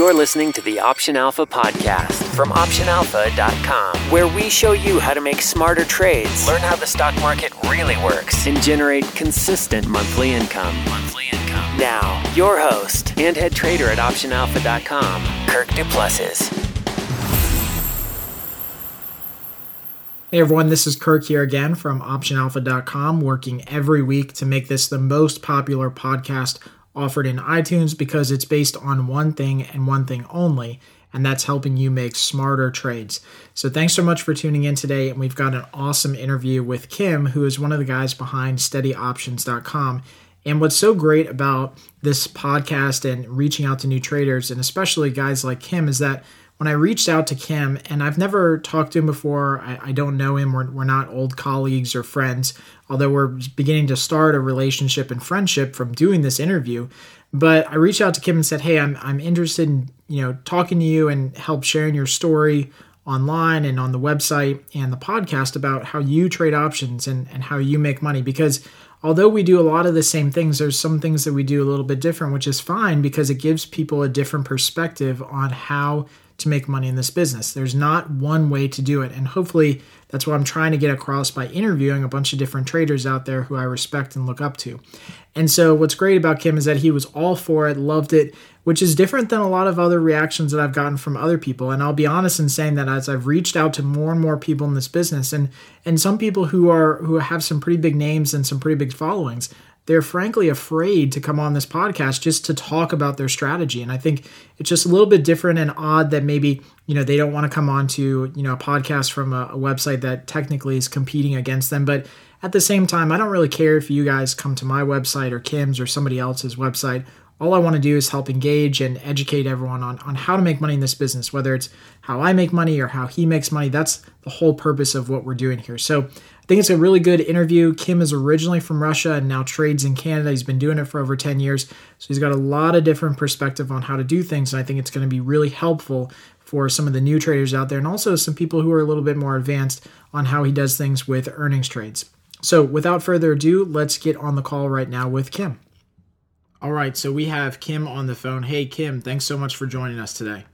You're listening to the Option Alpha podcast from OptionAlpha.com, where we show you how to make smarter trades, learn how the stock market really works, and generate consistent monthly income. Monthly income. Now, your host and head trader at OptionAlpha.com, Kirk Du Plessis. Hey everyone, this is Kirk here again from OptionAlpha.com, working every week to make this the most popular podcast offered in iTunes because it's based on one thing and one thing only, and that's helping you make smarter trades. So, thanks so much for tuning in today. And we've got an awesome interview with Kim, who is one of the guys behind SteadyOptions.com. And what's so great about this podcast and reaching out to new traders, and especially guys like Kim, is that when I reached out to Kim, and I've never talked to him before, I, I, don't know him, we're, we're not old colleagues or friends, although we're beginning to start a relationship and friendship from doing this interview. But I reached out to Kim and said, Hey, I'm, I'm interested in you know talking to you and help sharing your story online and on the website and the podcast about how you trade options and, and how you make money because although we do a lot of the same things, there's some things that we do a little bit different, which is fine because it gives people a different perspective on how to make money in this business. There's not one way to do it. And hopefully, that's what I'm trying to get across by interviewing a bunch of different traders out there who I respect and look up to. And so, what's great about Kim is that he was all for it, loved it, which is different than a lot of other reactions that I've gotten from other people. And I'll be honest in saying that as I've reached out to more and more people in this business, and and some people who are who have some pretty big names and some pretty big followings, they're frankly afraid to come on this podcast just to talk about their strategy. And I think it's just a little bit different and odd that maybe, you know, they don't want to come on to, you know, a podcast from a, a website that technically is competing against them. But at the same time, I don't really care if you guys come to my website or Kim's or somebody else's website. All I want to do is help engage and educate everyone on, on how to make money in this business, whether it's how I make money or how he makes money. That's the whole purpose of what we're doing here. So think it's a really good interview. Kim is originally from Russia and now trades in Canada. He's been doing it for over 10 years. So he's got a lot of different perspective on how to do things. And I think it's going to be really helpful for some of the new traders out there and also some people who are a little bit more advanced on how he does things with earnings trades. So without further ado, let's get on the call right now with Kim. All right, so we have Kim on the phone. Hey, Kim, thanks so much for joining us today.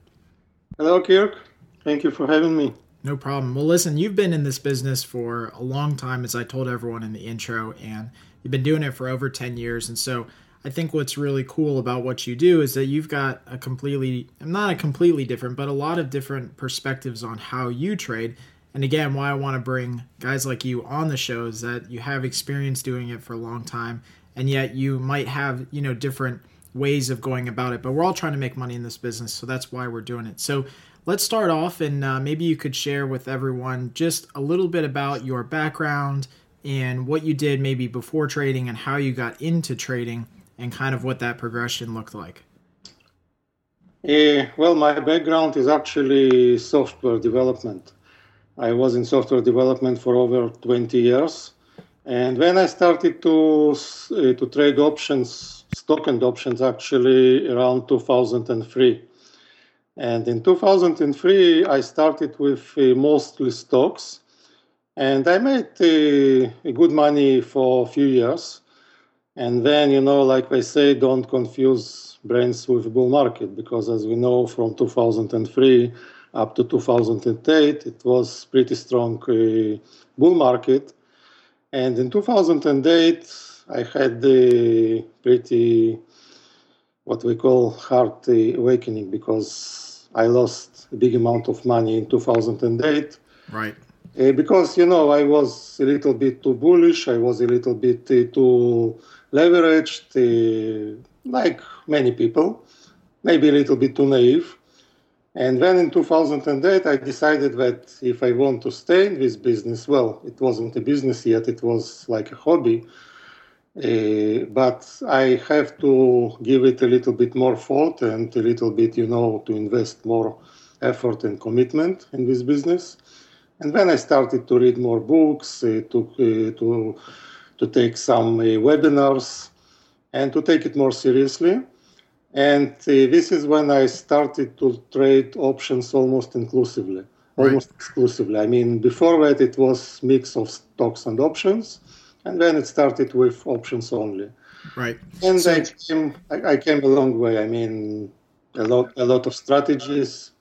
Hello, Kirk. Thank you for having me. No problem. Well, listen, you've been in this business for a long time, as I told everyone in the intro, and you've been doing it for over 10 years. And so I think what's really cool about what you do is that you've got a completely, not a completely different, but a lot of different perspectives on how you trade. And again, why I want to bring guys like you on the show is that you have experience doing it for a long time, and yet you might have, you know, different ways of going about it. But we're all trying to make money in this business, so that's why we're doing it. So let's start off and uh, maybe you could share with everyone just a little bit about your background and what you did maybe before trading and how you got into trading and kind of what that progression looked like. Uh, well, my background is actually software development. I was in software development for over 20 years. And when I started to, uh, to trade options, stock and options actually around 2003. And in 2003, I started with uh, mostly stocks, and I made uh, good money for a few years. And then, you know, like I say, don't confuse brains with bull market, because as we know, from 2003 up to 2008, it was pretty strong uh, bull market. And in 2008, I had a pretty what we call hard awakening because I lost a big amount of money in 2008. Right. Uh, because, you know, I was a little bit too bullish, I was a little bit uh, too leveraged, uh, like many people, maybe a little bit too naive. And then in 2008, I decided that if I want to stay in this business, well, it wasn't a business yet, it was like a hobby. Uh, but I have to give it a little bit more thought and a little bit, you know, to invest more effort and commitment in this business. And then I started to read more books, uh, to, uh, to, to take some uh, webinars, and to take it more seriously. And uh, this is when I started to trade options almost inclusively, almost exclusively. I mean, before that, it was mix of stocks and options and then it started with options only. Right. And so, I, came, I, I, came a long way. I mean, a lot a lot of strategies.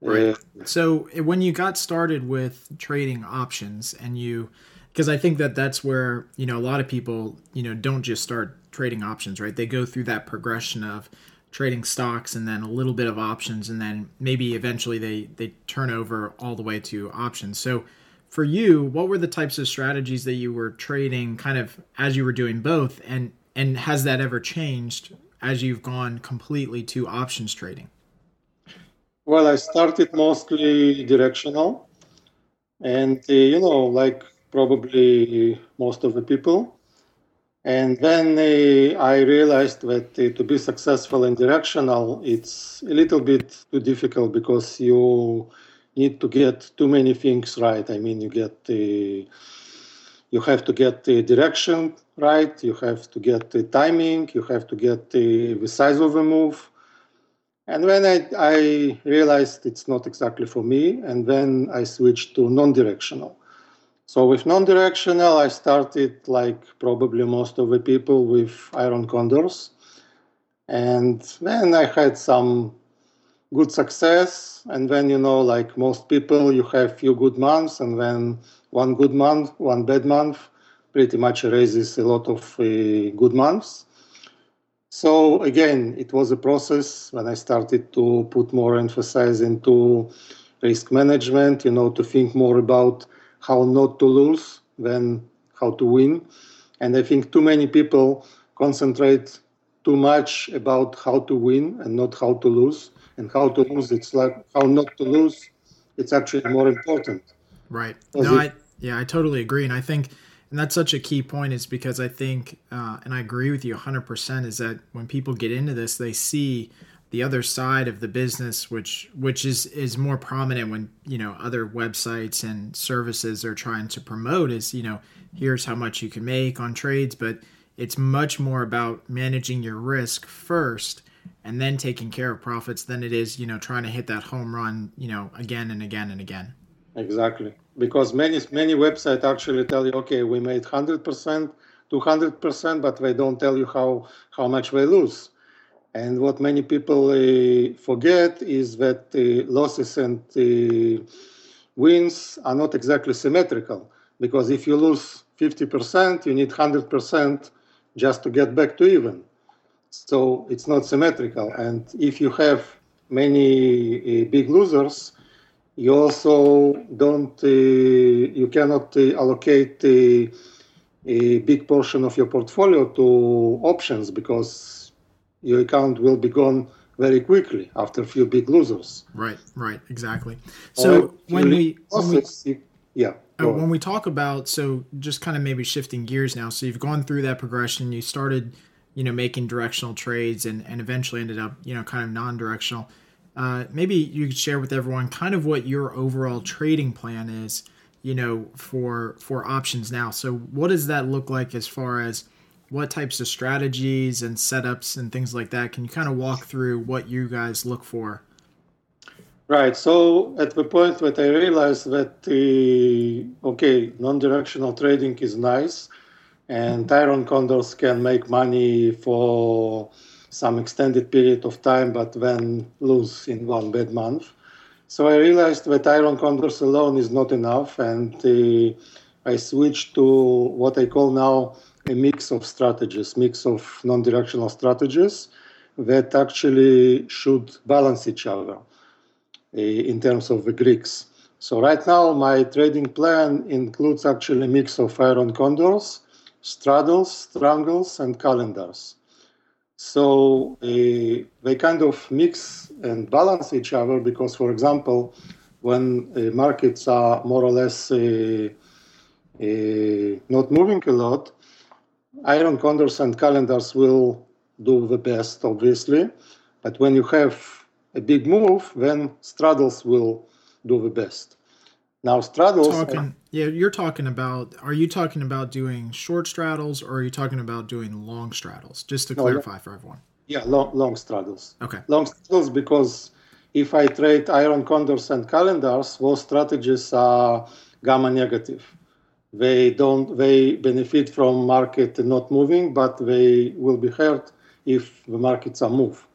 Right. Uh, so when you got started with trading options, and you, because I think that that's where you know a lot of people you know don't just start trading options, right? They go through that progression of trading stocks and then a little bit of options, and then maybe eventually they they turn over all the way to options. So for you, what were the types of strategies that you were trading, kind of as you were doing both, and and has that ever changed as you've gone completely to options trading? Well, I started mostly directional, and uh, you know, like probably most of the people. And then uh, I realized that uh, to be successful in directional, it's a little bit too difficult because you need to get too many things right. I mean, you get the you have to get the direction right, you have to get the timing, you have to get the, the size of the move. And when I, I realized it's not exactly for me, and then I switched to non-directional. So with non-directional, I started like probably most of the people with iron condors. And then I had some good success. And then, you know, like most people, you have few good months, and then one good month, one bad month, pretty much erases a lot of uh, good months. So again, it was a process when I started to put more emphasis into risk management, you know, to think more about how not to lose than how to win. And I think too many people concentrate too much about how to win and not how to lose. And how to lose, it's like how not to lose, it's actually more important. Right. No, I, yeah, I totally agree. And I think, and that's such a key point is because I think, uh, and I agree with you 100%, is that when people get into this, they see the other side of the business which which is is more prominent when you know other websites and services are trying to promote is you know here's how much you can make on trades but it's much more about managing your risk first and then taking care of profits than it is you know trying to hit that home run you know again and again and again exactly because many many websites actually tell you okay we made 100% 200% but they don't tell you how how much they lose and what many people uh, forget is that uh, losses and uh, wins are not exactly symmetrical. Because if you lose 50%, you need 100% just to get back to even. So it's not symmetrical. And if you have many uh, big losers, you also don't, uh, you cannot uh, allocate a big portion of your portfolio to options because your account will be gone very quickly after a few big losers. Right, right, exactly. So when, we, when we, yeah. Uh, when we talk about so just kind of maybe shifting gears now. So you've gone through that progression. You started, you know, making directional trades and and eventually ended up, you know, kind of non-directional. Uh, maybe you could share with everyone kind of what your overall trading plan is, you know, for for options now. So what does that look like as far as what types of strategies and setups and things like that can you kind of walk through what you guys look for right so at the point that i realized that the okay non-directional trading is nice and iron condors can make money for some extended period of time but then lose in one bad month so i realized that iron condors alone is not enough and uh, i switched to what i call now a mix of strategies, mix of non-directional strategies that actually should balance each other uh, in terms of the Greeks. So right now, my trading plan includes actually a mix of iron condors, straddles, strangles, and calendars. So uh, they kind of mix and balance each other because, for example, when uh, markets are more or less uh, not moving a lot, iron condors and calendars will do the best, obviously. But when you have a big move, then straddles will do the best. Now straddles. Yeah, you're talking about. Are you talking about doing short straddles, or are you talking about doing long straddles? Just to no, clarify for everyone. Yeah, long long straddles. Okay. Long straddles because if I trade iron condors and calendars, those strategies are gamma negative they don't they benefit from market not moving but they will be hurt if the markets are move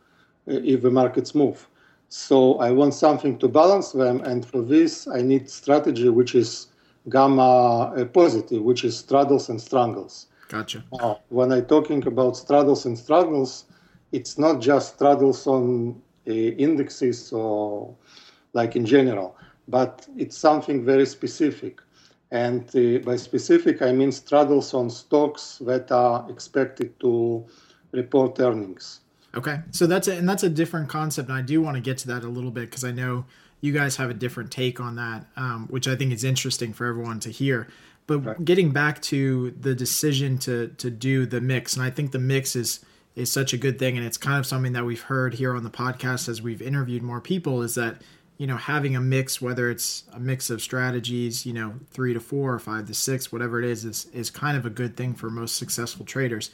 eh, if the markets move. So I want something to balance them, and for this I need strategy which is gamma uh, positive, which is straddles and strangles. Gotcha. Now, when I'm talking about straddles and strangles, it's not just straddles on uh, indexes or like in general, but it's something very specific. And uh, by specific, I mean straddles on stocks that are expected to report earnings. Okay, so that's a, and that's a different concept, and I do want to get to that a little bit because I know you guys have a different take on that, um, which I think is interesting for everyone to hear. But getting back to the decision to to do the mix, and I think the mix is is such a good thing, and it's kind of something that we've heard here on the podcast as we've interviewed more people, is that you know having a mix, whether it's a mix of strategies, you know, three to four or five to six, whatever it is, is is kind of a good thing for most successful traders.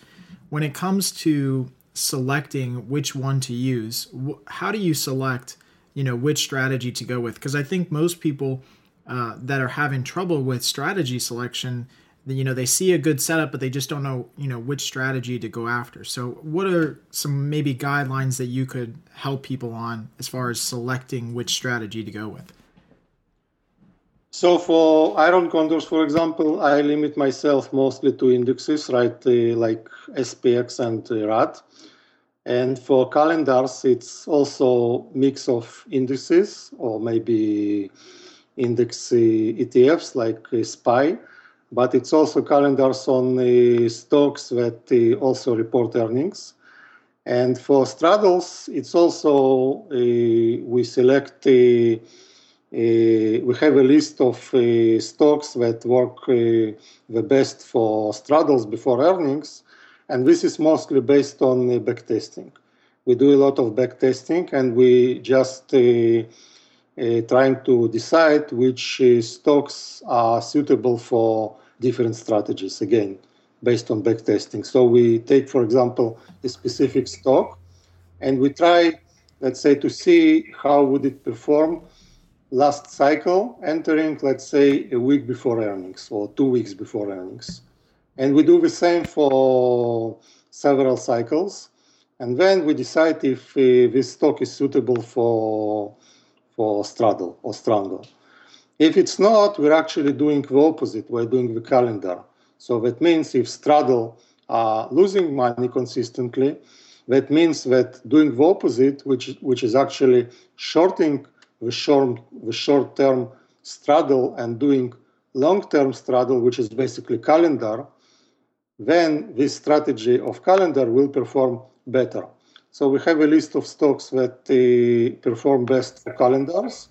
When it comes to selecting which one to use how do you select you know which strategy to go with. Because i think most people uh, that are having trouble with strategy selection you know they see a good setup but they just don't know you know which strategy to go after. So what are some maybe guidelines that you could help people on as far as selecting which strategy to go with? So for iron condors, for example, I limit myself mostly to indexes, right, uh, like SPX and uh, RUT. And for calendars, it's also mix of indices or maybe index ETFs like SPY, but it's also calendars on stocks that also report earnings. And for straddles, it's also we select uh, we have a list of uh, stocks that work uh, the best for straddles before earnings, and this is mostly based on uh, backtesting. We do a lot of backtesting, and we just uh, uh, trying to decide which stocks are suitable for different strategies. Again, based on backtesting. So we take, for example, a specific stock, and we try, let's say, to see how would it perform last cycle entering, let's say, a week before earnings or two weeks before earnings. And we do the same for several cycles. And then we decide if uh, this stock is suitable for, for straddle or strangle. If it's not, we're actually doing the opposite. We're doing the calendar. So that means if straddle are losing money consistently, that means that doing the opposite, which, which is actually shorting the short, the short term straddle and doing long term straddle, which is basically calendar, then this strategy of calendar will perform better. So we have a list of stocks that uh, perform best for calendars,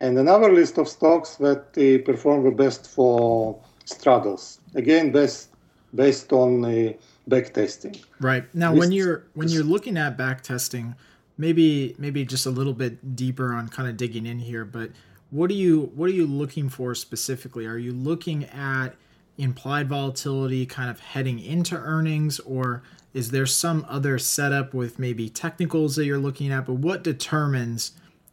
and another list of stocks that uh, perform the best for straddles. Again, based based on uh, back testing. Right now, when you're when you're looking at back testing, maybe maybe just a little bit deeper on kind of digging in here but what are you what are you looking for specifically are you looking at implied volatility kind of heading into earnings or is there some other setup with maybe technicals that you're looking at but what determines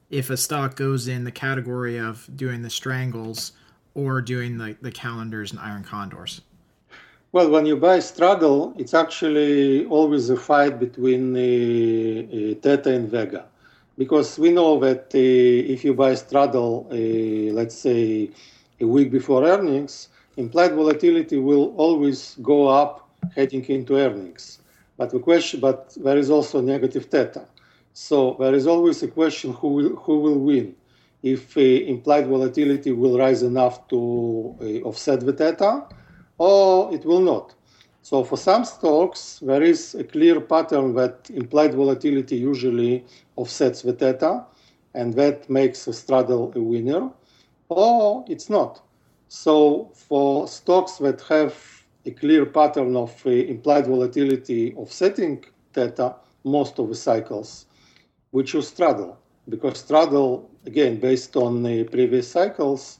if a stock goes in the category of doing the strangles or doing the, the calendars and iron condors well, when you buy straddle, it's actually always a fight between uh, uh, Theta and Vega. Because we know that uh, if you buy straddle, uh, let's say a week before earnings, implied volatility will always go up heading into earnings. But the question, but there is also negative theta. So there is always a question who will, who will win. If uh, implied volatility will rise enough to uh, offset the theta, or it will not. So for some stocks, there is a clear pattern that implied volatility usually offsets the theta, and that makes a straddle a winner, or it's not. So for stocks that have a clear pattern of uh, implied volatility offsetting theta, most of the cycles, we choose straddle because straddle, again, based on uh, previous cycles,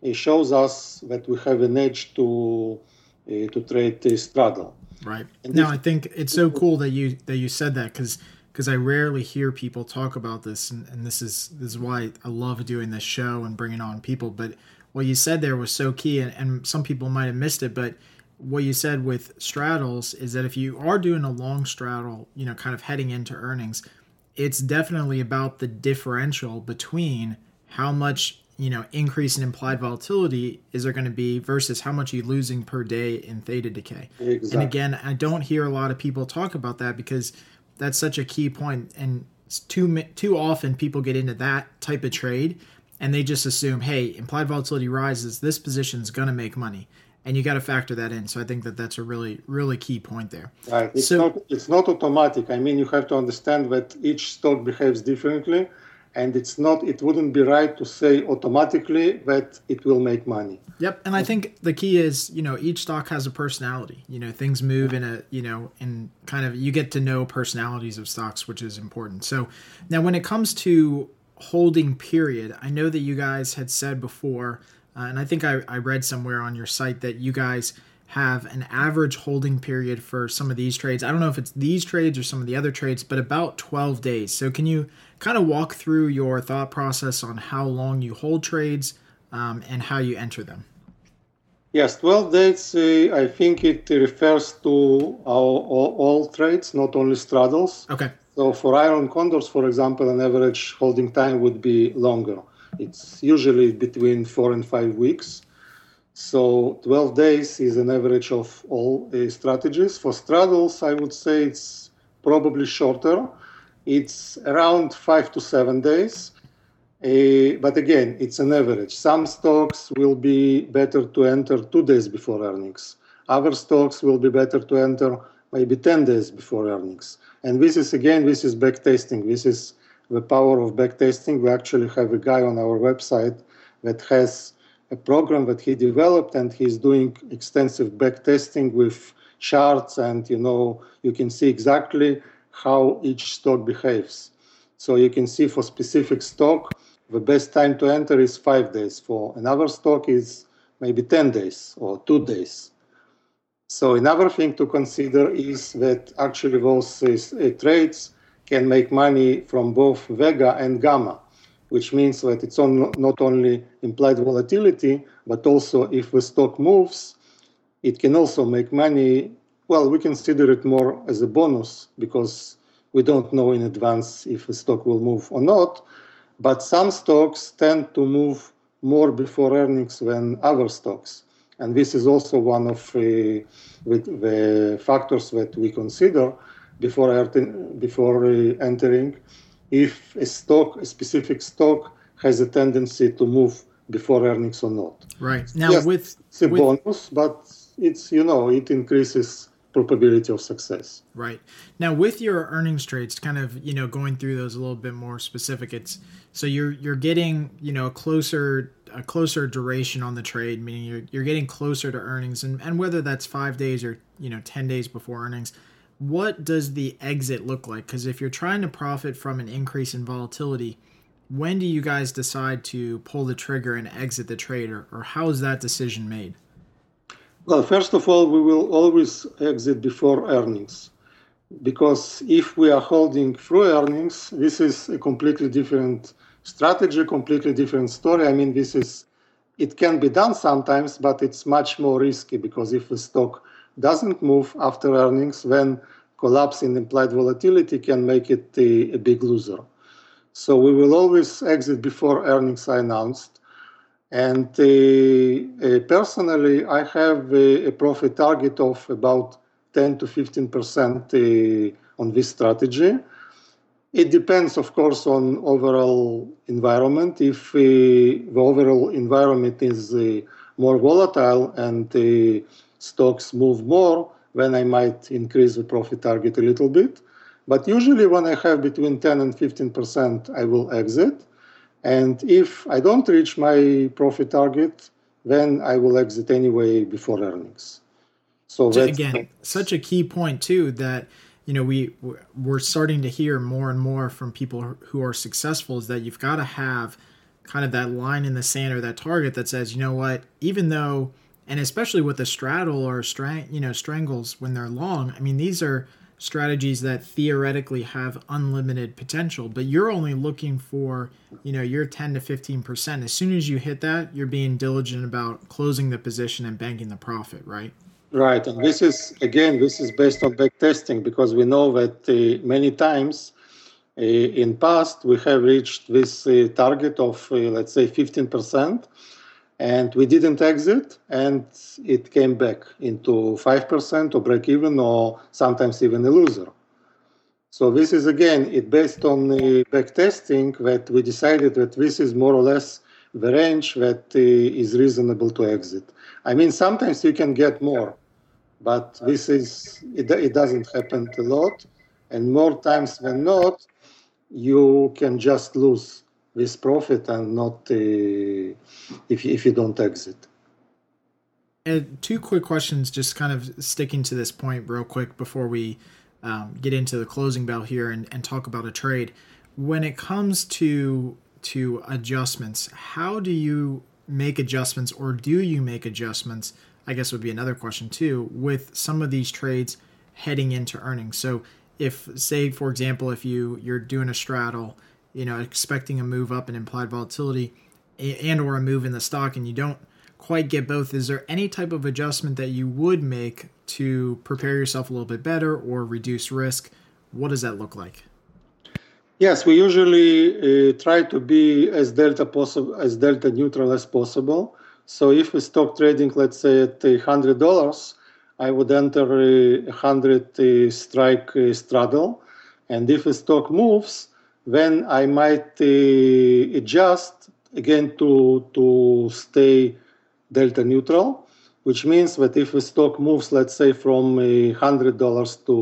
it shows us that we have an edge to uh, to trade the straddle. Right. And now, I think it's so cool that you that you said that because because I rarely hear people talk about this, and, and this is this is why I love doing this show and bringing on people. But what you said there was so key, and, and some people might have missed it, but what you said with straddles is that if you are doing a long straddle, you know, kind of heading into earnings, it's definitely about the differential between how much you know increase in implied volatility is there going to be versus how much you're losing per day in theta decay exactly. and again i don't hear a lot of people talk about that because that's such a key point and too too often people get into that type of trade and they just assume hey implied volatility rises this position is going to make money. And you got to factor that in. So i think that that's a really really key point there. Right. It's so, not it's not automatic. I mean you have to understand that each stock behaves differently. And it's not it wouldn't be right to say automatically that it will make money. Yep. And i think the key is you know each stock has a personality. You know things move in a you know in kind of you get to know personalities of stocks which is important. So now when it comes to holding period i know that you guys had said before uh, and i think I, I read somewhere on your site that you guys have an average holding period for some of these trades. I don't know if it's these trades or some of the other trades, but about 12 days. So, can you kind of walk through your thought process on how long you hold trades um, and how you enter them? Yes, 12 days, uh, I think it refers to all, all, trades, not only straddles. Okay. So, for iron condors, for example, an average holding time would be longer. It's usually between four and five weeks. So 12 days is an average of all uh, strategies. For straddles, I would say it's probably shorter. It's around five to seven days. Uh, but again, it's an average. Some stocks will be better to enter two days before earnings. Other stocks will be better to enter maybe 10 days before earnings. And this is, again, this is backtesting. This is the power of backtesting. We actually have a guy on our website that has a program that he developed and he's doing extensive back testing with charts and you know you can see exactly how each stock behaves so you can see for specific stock the best time to enter is five days for another stock is maybe 10 days or two days so another thing to consider is that actually those uh, trades can make money from both vega and gamma which means that it's on, not only implied volatility, but also if the stock moves, it can also make money. Well, we consider it more as a bonus because we don't know in advance if the stock will move or not. But some stocks tend to move more before earnings than other stocks. And this is also one of uh, the factors that we consider before, before uh, entering if a stock, a specific stock, has a tendency to move before earnings or not. Right now, yes, with it's a with, bonus, but it's you know it increases probability of success. Right now, with your earnings trades, kind of you know going through those a little bit more specific. It's so you're you're getting you know a closer a closer duration on the trade, meaning you're you're getting closer to earnings, and and whether that's five days or you know ten days before earnings what does the exit look like? Because if you're trying to profit from an increase in volatility, when do you guys decide to pull the trigger and exit the trade, or, or how is that decision made? Well, first of all, we will always exit before earnings because if we are holding through earnings, this is a completely different strategy, completely different story. I mean, this is it can be done sometimes, but it's much more risky because if the stock doesn't move after earnings, then collapse in implied volatility can make it a, a big loser. So we will always exit before earnings are announced. And uh, uh, personally, I have a, a, profit target of about 10 to 15 percent uh, on this strategy. It depends, of course, on overall environment. If uh, the overall environment is uh, more volatile and uh, stocks move more, then I might increase the profit target a little bit. But usually, when I have between 10 and 15%, I will exit. And if I don't reach my profit target, then I will exit anyway before earnings. So again, such a key point too that you know we we're starting to hear more and more from people who are successful is that you've got to have kind of that line in the sand or that target that says, you know what, even though and especially with a straddle or strang you know strangles when they're long i mean these are strategies that theoretically have unlimited potential but you're only looking for you know your 10 to 15% as soon as you hit that you're being diligent about closing the position and banking the profit right? Right and this is again this is based on back testing because we know that uh, many times uh, in past, we have reached this uh, target of, uh, let's say, 15%, and we didn't exit, and it came back into 5% or break even, or sometimes even a loser. So this is again, it based on the back testing that we decided that this is more or less the range that uh, is reasonable to exit. I mean, sometimes you can get more, but this is it, it doesn't happen a lot, and more times than not, you can just lose this profit and not uh, if if you don't exit. And two quick questions, just kind of sticking to this point real quick before we um, get into the closing bell here and, and talk about a trade. When it comes to to adjustments, how do you make adjustments or do you make adjustments? I guess would be another question too with some of these trades heading into earnings. So if say for example if you you're doing a straddle, you know, expecting a move up in implied volatility and or a move in the stock and you don't quite get both, is there any type of adjustment that you would make to prepare yourself a little bit better or reduce risk? What does that look like? Yes, we usually uh, try to be as delta possible, as delta neutral as possible. So if we stop trading, let's say at hundred dollars, I would enter a hundred uh, strike uh, straddle, and if the stock moves, then I might uh, adjust again to to stay delta neutral which means that if the stock moves, let's say, from $100 to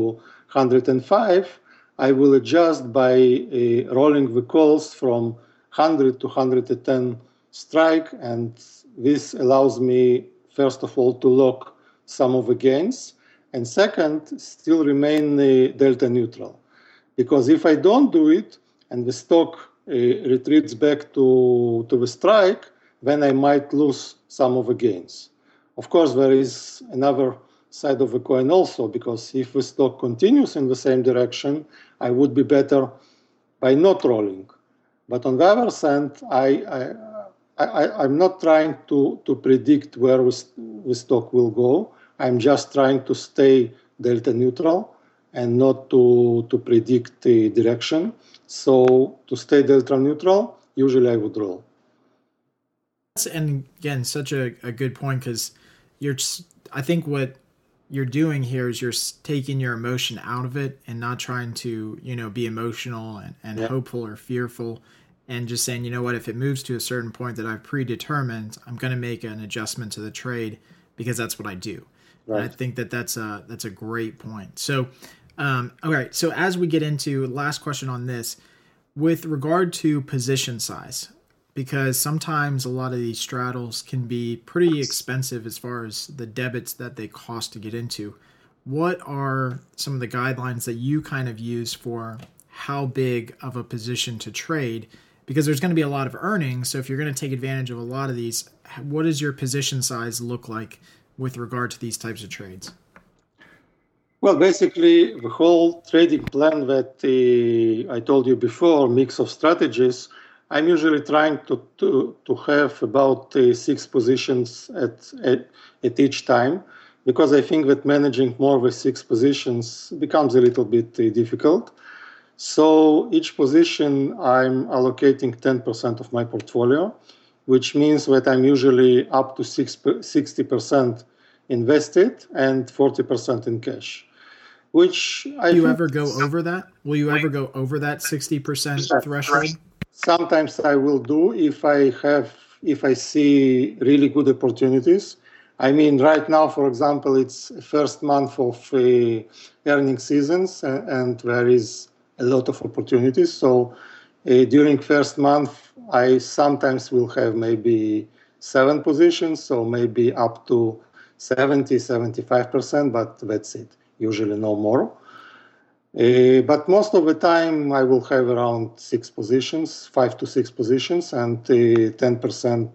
105, I will adjust by uh, rolling the calls from 100 to 110 strike, and this allows me, first of all, to lock some of the gains, and second, still remain uh, delta neutral. Because if I don't do it, and the stock uh, retreats back to, to the strike, then I might lose some of the gains. Of course, there is another side of the coin also, because if the stock continues in the same direction, I would be better by not rolling. But on the other hand, I, I, I, am not trying to, to predict where the stock will go. I'm just trying to stay delta neutral and not to, to predict the direction. So to stay delta neutral, usually I would roll. And again, such a, a good point because you're just, I think what you're doing here is you're taking your emotion out of it and not trying to, you know, be emotional and, and yeah. hopeful or fearful and just saying, you know what, if it moves to a certain point that I've predetermined, I'm going to make an adjustment to the trade because that's what I do. Right. And I think that that's a that's a great point. So, um, all right. So as we get into last question on this, with regard to position size, because sometimes a lot of these straddles can be pretty expensive as far as the debits that they cost to get into. What are some of the guidelines that you kind of use for how big of a position to trade? Because there's going to be a lot of earnings. So if you're going to take advantage of a lot of these, what does your position size look like with regard to these types of trades? Well, basically, the whole trading plan that uh, I told you before, mix of strategies, I'm usually trying to, to, to have about uh, six positions at, at, at each time because I think that managing more with six positions becomes a little bit uh, difficult. So each position I'm allocating 10% of my portfolio, which means that I'm usually up to 60% invested and 40% in cash. Which I Do you ever go over that? Will you ever go over that 60% threshold? sometimes I will do if I have if I see really good opportunities. I mean, right now, for example, it's first month of uh, earning seasons, and, and, there is a lot of opportunities. So uh, during first month, I sometimes will have maybe seven positions, so maybe up to 70, 75%, but that's it. Usually no more. Uh, but most of the time, I will have around six positions, five to six positions, and uh, 10%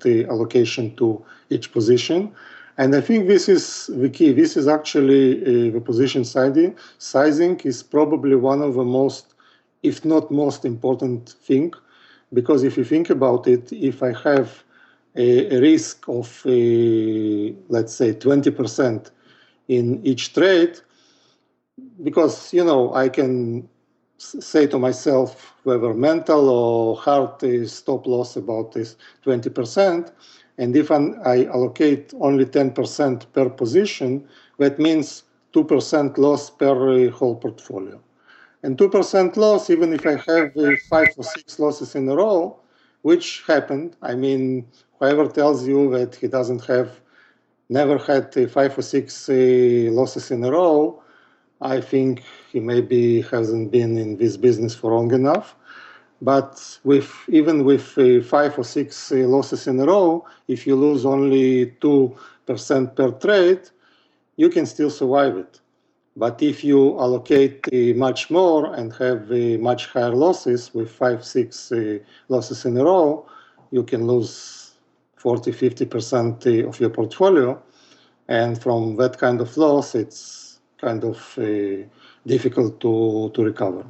uh, allocation to each position. And I think this is the key. This is actually the position sizing. Sizing is probably one of the most, if not most important thing, because if you think about it, if I have a, risk of, let's say, 20% in each trade, because you know I can say to myself whether mental or hard stop loss about this 20%. And if I allocate only 10% per position, that means 2% loss per uh, whole portfolio. And 2% loss, even if I have uh, five or six losses in a row, which happened. I mean, whoever tells you that he doesn't have, never had uh, five or six losses in a row, I think he maybe hasn't been in this business for long enough. But with even with uh, five or six uh, losses in a row, if you lose only two percent per trade, you can still survive it. But if you allocate uh, much more and have uh, much higher losses with five, six uh, losses in a row, you can lose 40, 50% uh, of your portfolio. And from that kind of loss, it's kind of uh, difficult to, to recover.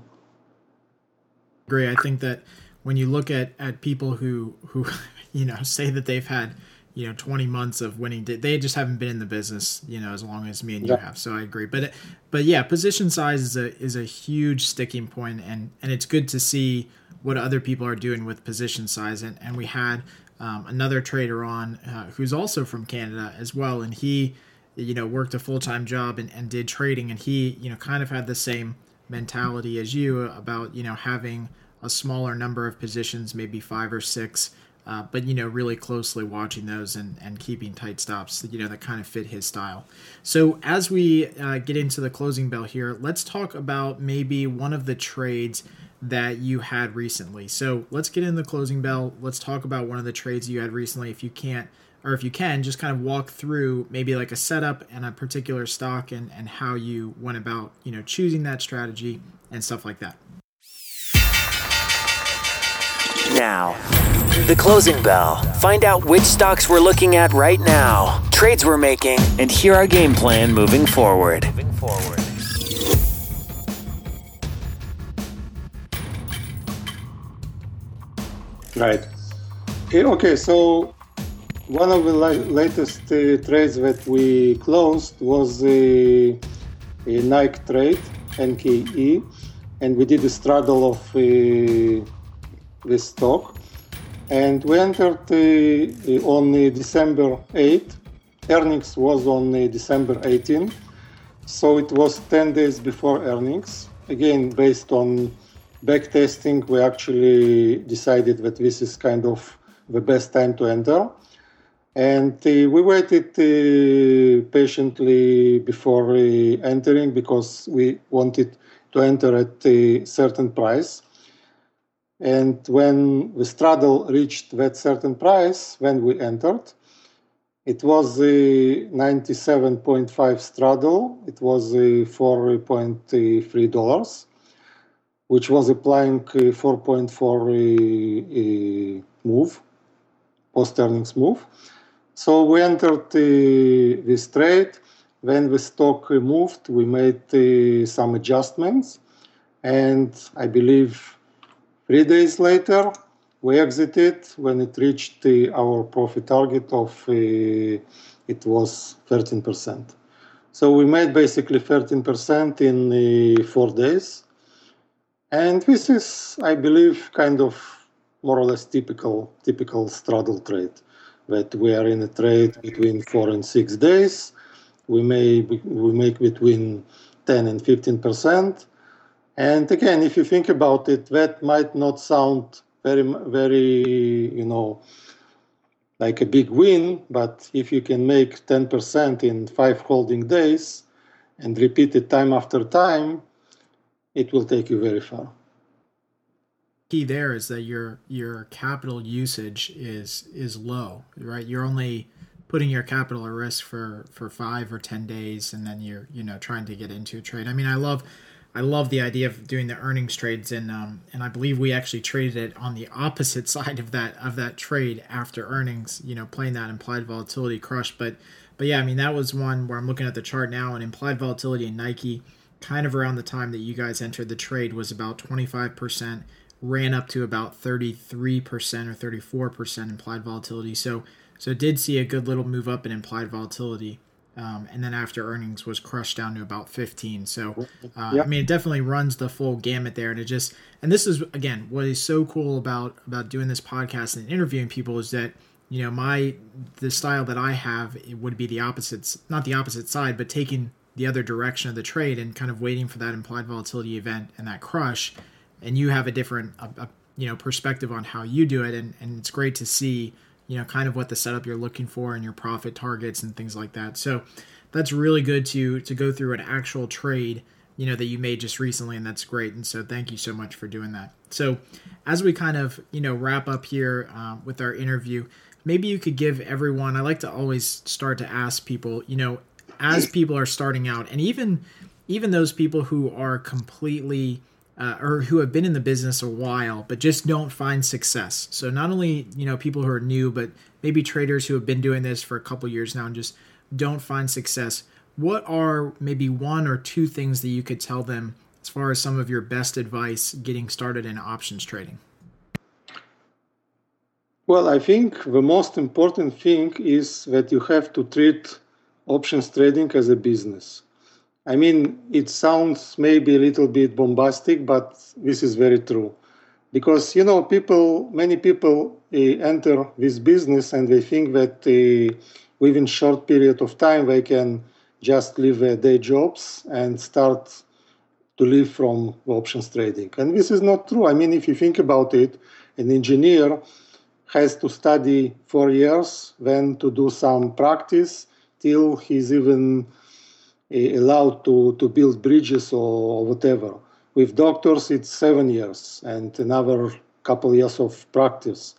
Agree. I think that when you look at, at people who, who, you know, say that they've had, you know, 20 months of winning, they just haven't been in the business, you know, as long as me and you have. So I agree. But, but yeah, position size is a, is a huge sticking point and, and it's good to see what other people are doing with position size. And, and we had um, another trader on uh, who's also from Canada as well. And he, you know worked a full-time job and, and did trading and he you know kind of had the same mentality as you about you know having a smaller number of positions maybe five or six uh, but you know really closely watching those and, and keeping tight stops you know that kind of fit his style. So as we uh, get into the closing bell here let's talk about maybe one of the trades that you had recently. So let's get in the closing bell. Let's talk about one of the trades you had recently. If you can't or if you can, just kind of walk through maybe like a setup and a particular stock and, and how you went about, you know, choosing that strategy and stuff like that. Now, the closing bell. Find out which stocks we're looking at right now, trades we're making, and hear our game plan moving forward. Moving forward. Right. Okay, so one of the latest uh, trades that we closed was a, a Nike trade, NKE, and we did a straddle of uh, this stock. And we entered uh, on December 8. Earnings was on December 18. So it was 10 days before earnings. Again, based on backtesting, we actually decided that this is kind of the best time to enter. And uh, we waited uh, patiently before uh, entering because we wanted to enter at a certain price. And when the straddle reached that certain price, when we entered, it was a 97.5 straddle. It was a 4.3 dollars, which was applying 4.4 move, post earnings move. So we entered uh, this trade. When the stock moved, we made uh, some adjustments. And I believe three days later, we exited when it reached uh, our profit target of it was 13%. So we made basically 13% in four days. And this is, I believe, kind of more or less typical typical straddle trade that we are in a trade between four and six days. We may we make between 10 and 15 percent. And again, if you think about it, that might not sound very very you know like a big win, but if you can make 10% in five holding days and repeat it time after time, it will take you very far key there is that your your capital usage is is low, right? You're only putting your capital at risk for for five or ten days, and then you're you know trying to get into a trade. I mean, I love. I love the idea of doing the earnings trades, and um, and I believe we actually traded it on the opposite side of that of that trade after earnings. You know, playing that implied volatility crush, but but yeah, I mean that was one where I'm looking at the chart now, and implied volatility in Nike, kind of around the time that you guys entered the trade, was about 25 percent ran up to about 33% or 34% implied volatility. So so did see a good little move up in implied volatility Um, and then after earnings was crushed down to about 15. So, uh, yep. I mean, it definitely runs the full gamut there. And it just, and this is again, what is so cool about, about doing this podcast and interviewing people is that, you know, my, the style that I have it would be the opposites, not the opposite side, but taking the other direction of the trade and kind of waiting for that implied volatility event and that crush. And you have a different, a, a, you know, perspective on how you do it. And, and it's great to see, you know, kind of what the setup you're looking for and your profit targets and things like that. So that's really good to to go through an actual trade, you know, that you made just recently, and that's great. And so thank you so much for doing that. So as we kind of you know wrap up here uh, with our interview, maybe you could give everyone. I like to always start to ask people, you know, as people are starting out, and even even those people who are completely uh, or who have been in the business a while but just don't find success. So not only you know people who are new, but maybe traders who have been doing this for a couple years now and just don't find success. What are maybe one or two things that you could tell them as far as some of your best advice getting started in options trading? Well, I think the most important thing is that you have to treat options trading as a business. I mean, it sounds maybe a little bit bombastic, but this is very true. Because, you know, people, many people uh, enter this business and they think that uh, within short period of time they can just leave their day jobs and start to live from options trading. And this is not true. I mean, if you think about it, an engineer has to study four years, then to do some practice till he's even allowed to, to build bridges or, whatever. With doctors, it's seven years and another couple years of practice.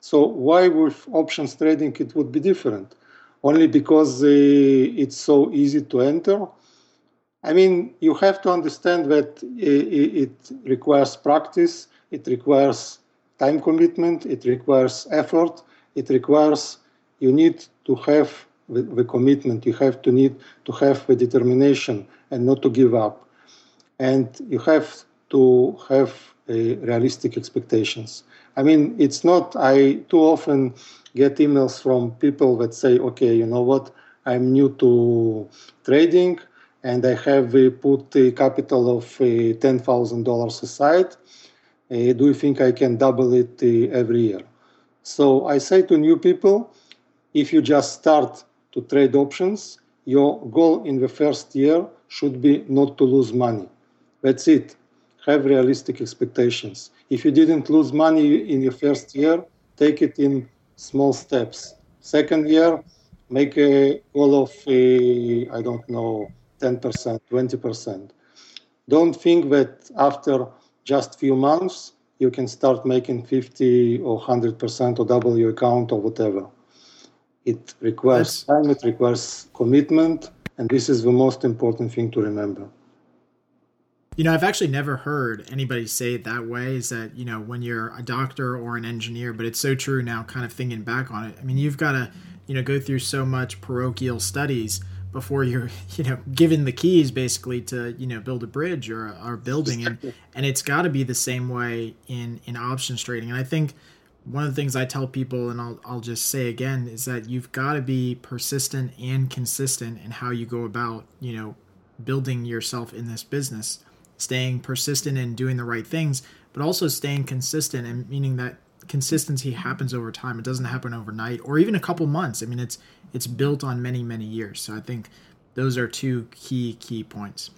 So why with options trading it would be different? Only because uh, it's so easy to enter. I mean, you have to understand that uh, it requires practice, it requires time commitment, it requires effort, it requires you need to have the, the commitment. You have to need to have the determination and not to give up. And you have to have realistic expectations. I mean, it's not, I too often get emails from people that say, okay, you know what, I'm new to trading and I have uh, put a capital of uh, $10,000 aside. Uh, do you think I can double it every year? So I say to new people, if you just start to trade options, your goal in the first year should be not to lose money. That's it. Have realistic expectations. If you didn't lose money in your first year, take it in small steps. Second year, make a goal of, a, I don't know, 10%, 20%. Don't think that after just few months, you can start making 50 or 100% or double your account or whatever. It requires time, it requires commitment, and this is the most important thing to remember. You know, I've actually never heard anybody say it that way. Is that you know when you're a doctor or an engineer, but it's so true now. Kind of thinking back on it, I mean, you've got to you know go through so much parochial studies before you're you know given the keys basically to you know build a bridge or a, or building, and and it's got to be the same way in in options trading. And I think one of the things I tell people, and I'll, I'll just say again, is that you've got to be persistent and consistent in how you go about, you know, building yourself in this business, staying persistent and doing the right things, but also staying consistent and meaning that consistency happens over time. It doesn't happen overnight or even a couple months. I mean, it's it's built on many many years. So I think those are two key key points.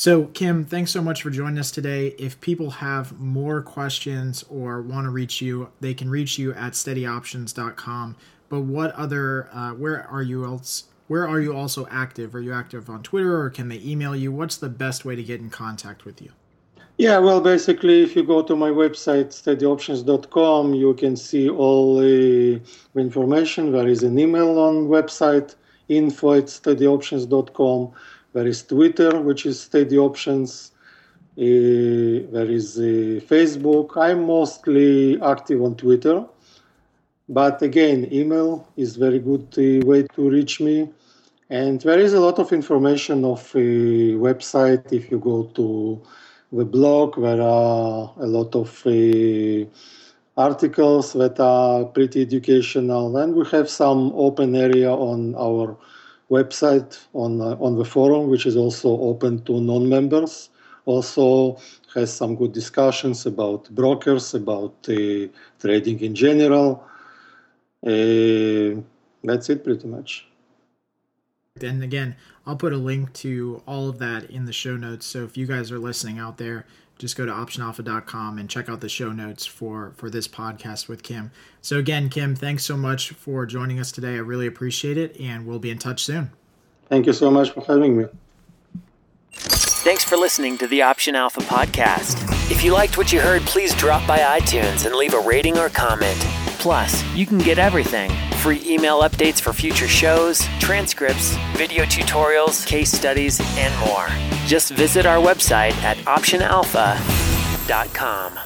So, Kim, thanks so much for joining us today. If people have more questions or want to reach you, they can reach you at steadyoptions.com. But what other, uh, where are you else? Where are you also active? Are you active on Twitter or can they email you? What's the best way to get in contact with you? Yeah, well, basically, if you go to my website, steadyoptions.com, you can see all the information. There is an email on website, info at steadyoptions.com. There is Twitter, which is Steady Options. Uh, there is uh, Facebook. I'm mostly active on Twitter. But again, email is very good uh, way to reach me. And there is a lot of information of a website. If you go to the blog, there are a lot of articles that are pretty educational. And we have some open area on our website on uh, on the forum, which is also open to non-members. Also has some good discussions about brokers, about uh, trading in general. Uh, that's it, pretty much. And again, I'll put a link to all of that in the show notes. So if you guys are listening out there, just go to optionalpha.com and check out the show notes for for this podcast with Kim. So again, Kim, thanks so much for joining us today. I really appreciate it, and we'll be in touch soon. Thank you so much for having me. Thanks for listening to the Option Alpha podcast. If you liked what you heard, please drop by iTunes and leave a rating or comment. Plus, you can get everything free email updates for future shows, transcripts, video tutorials, case studies, and more. Just visit our website at optionalpha.com.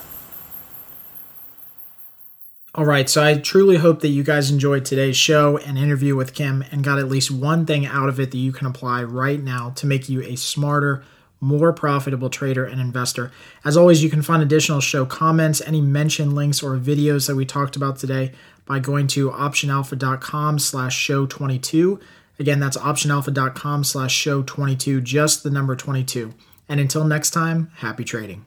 All right, so I truly hope that you guys enjoyed today's show and interview with Kim and got at least one thing out of it that you can apply right now to make you a smarter, more profitable trader and investor. As always, you can find additional show comments, any mention links, or videos that we talked about today by going to optionalpha.com slash show 22. Again, that's optionalpha.com slash show 22, just the number 22. And until next time, happy trading.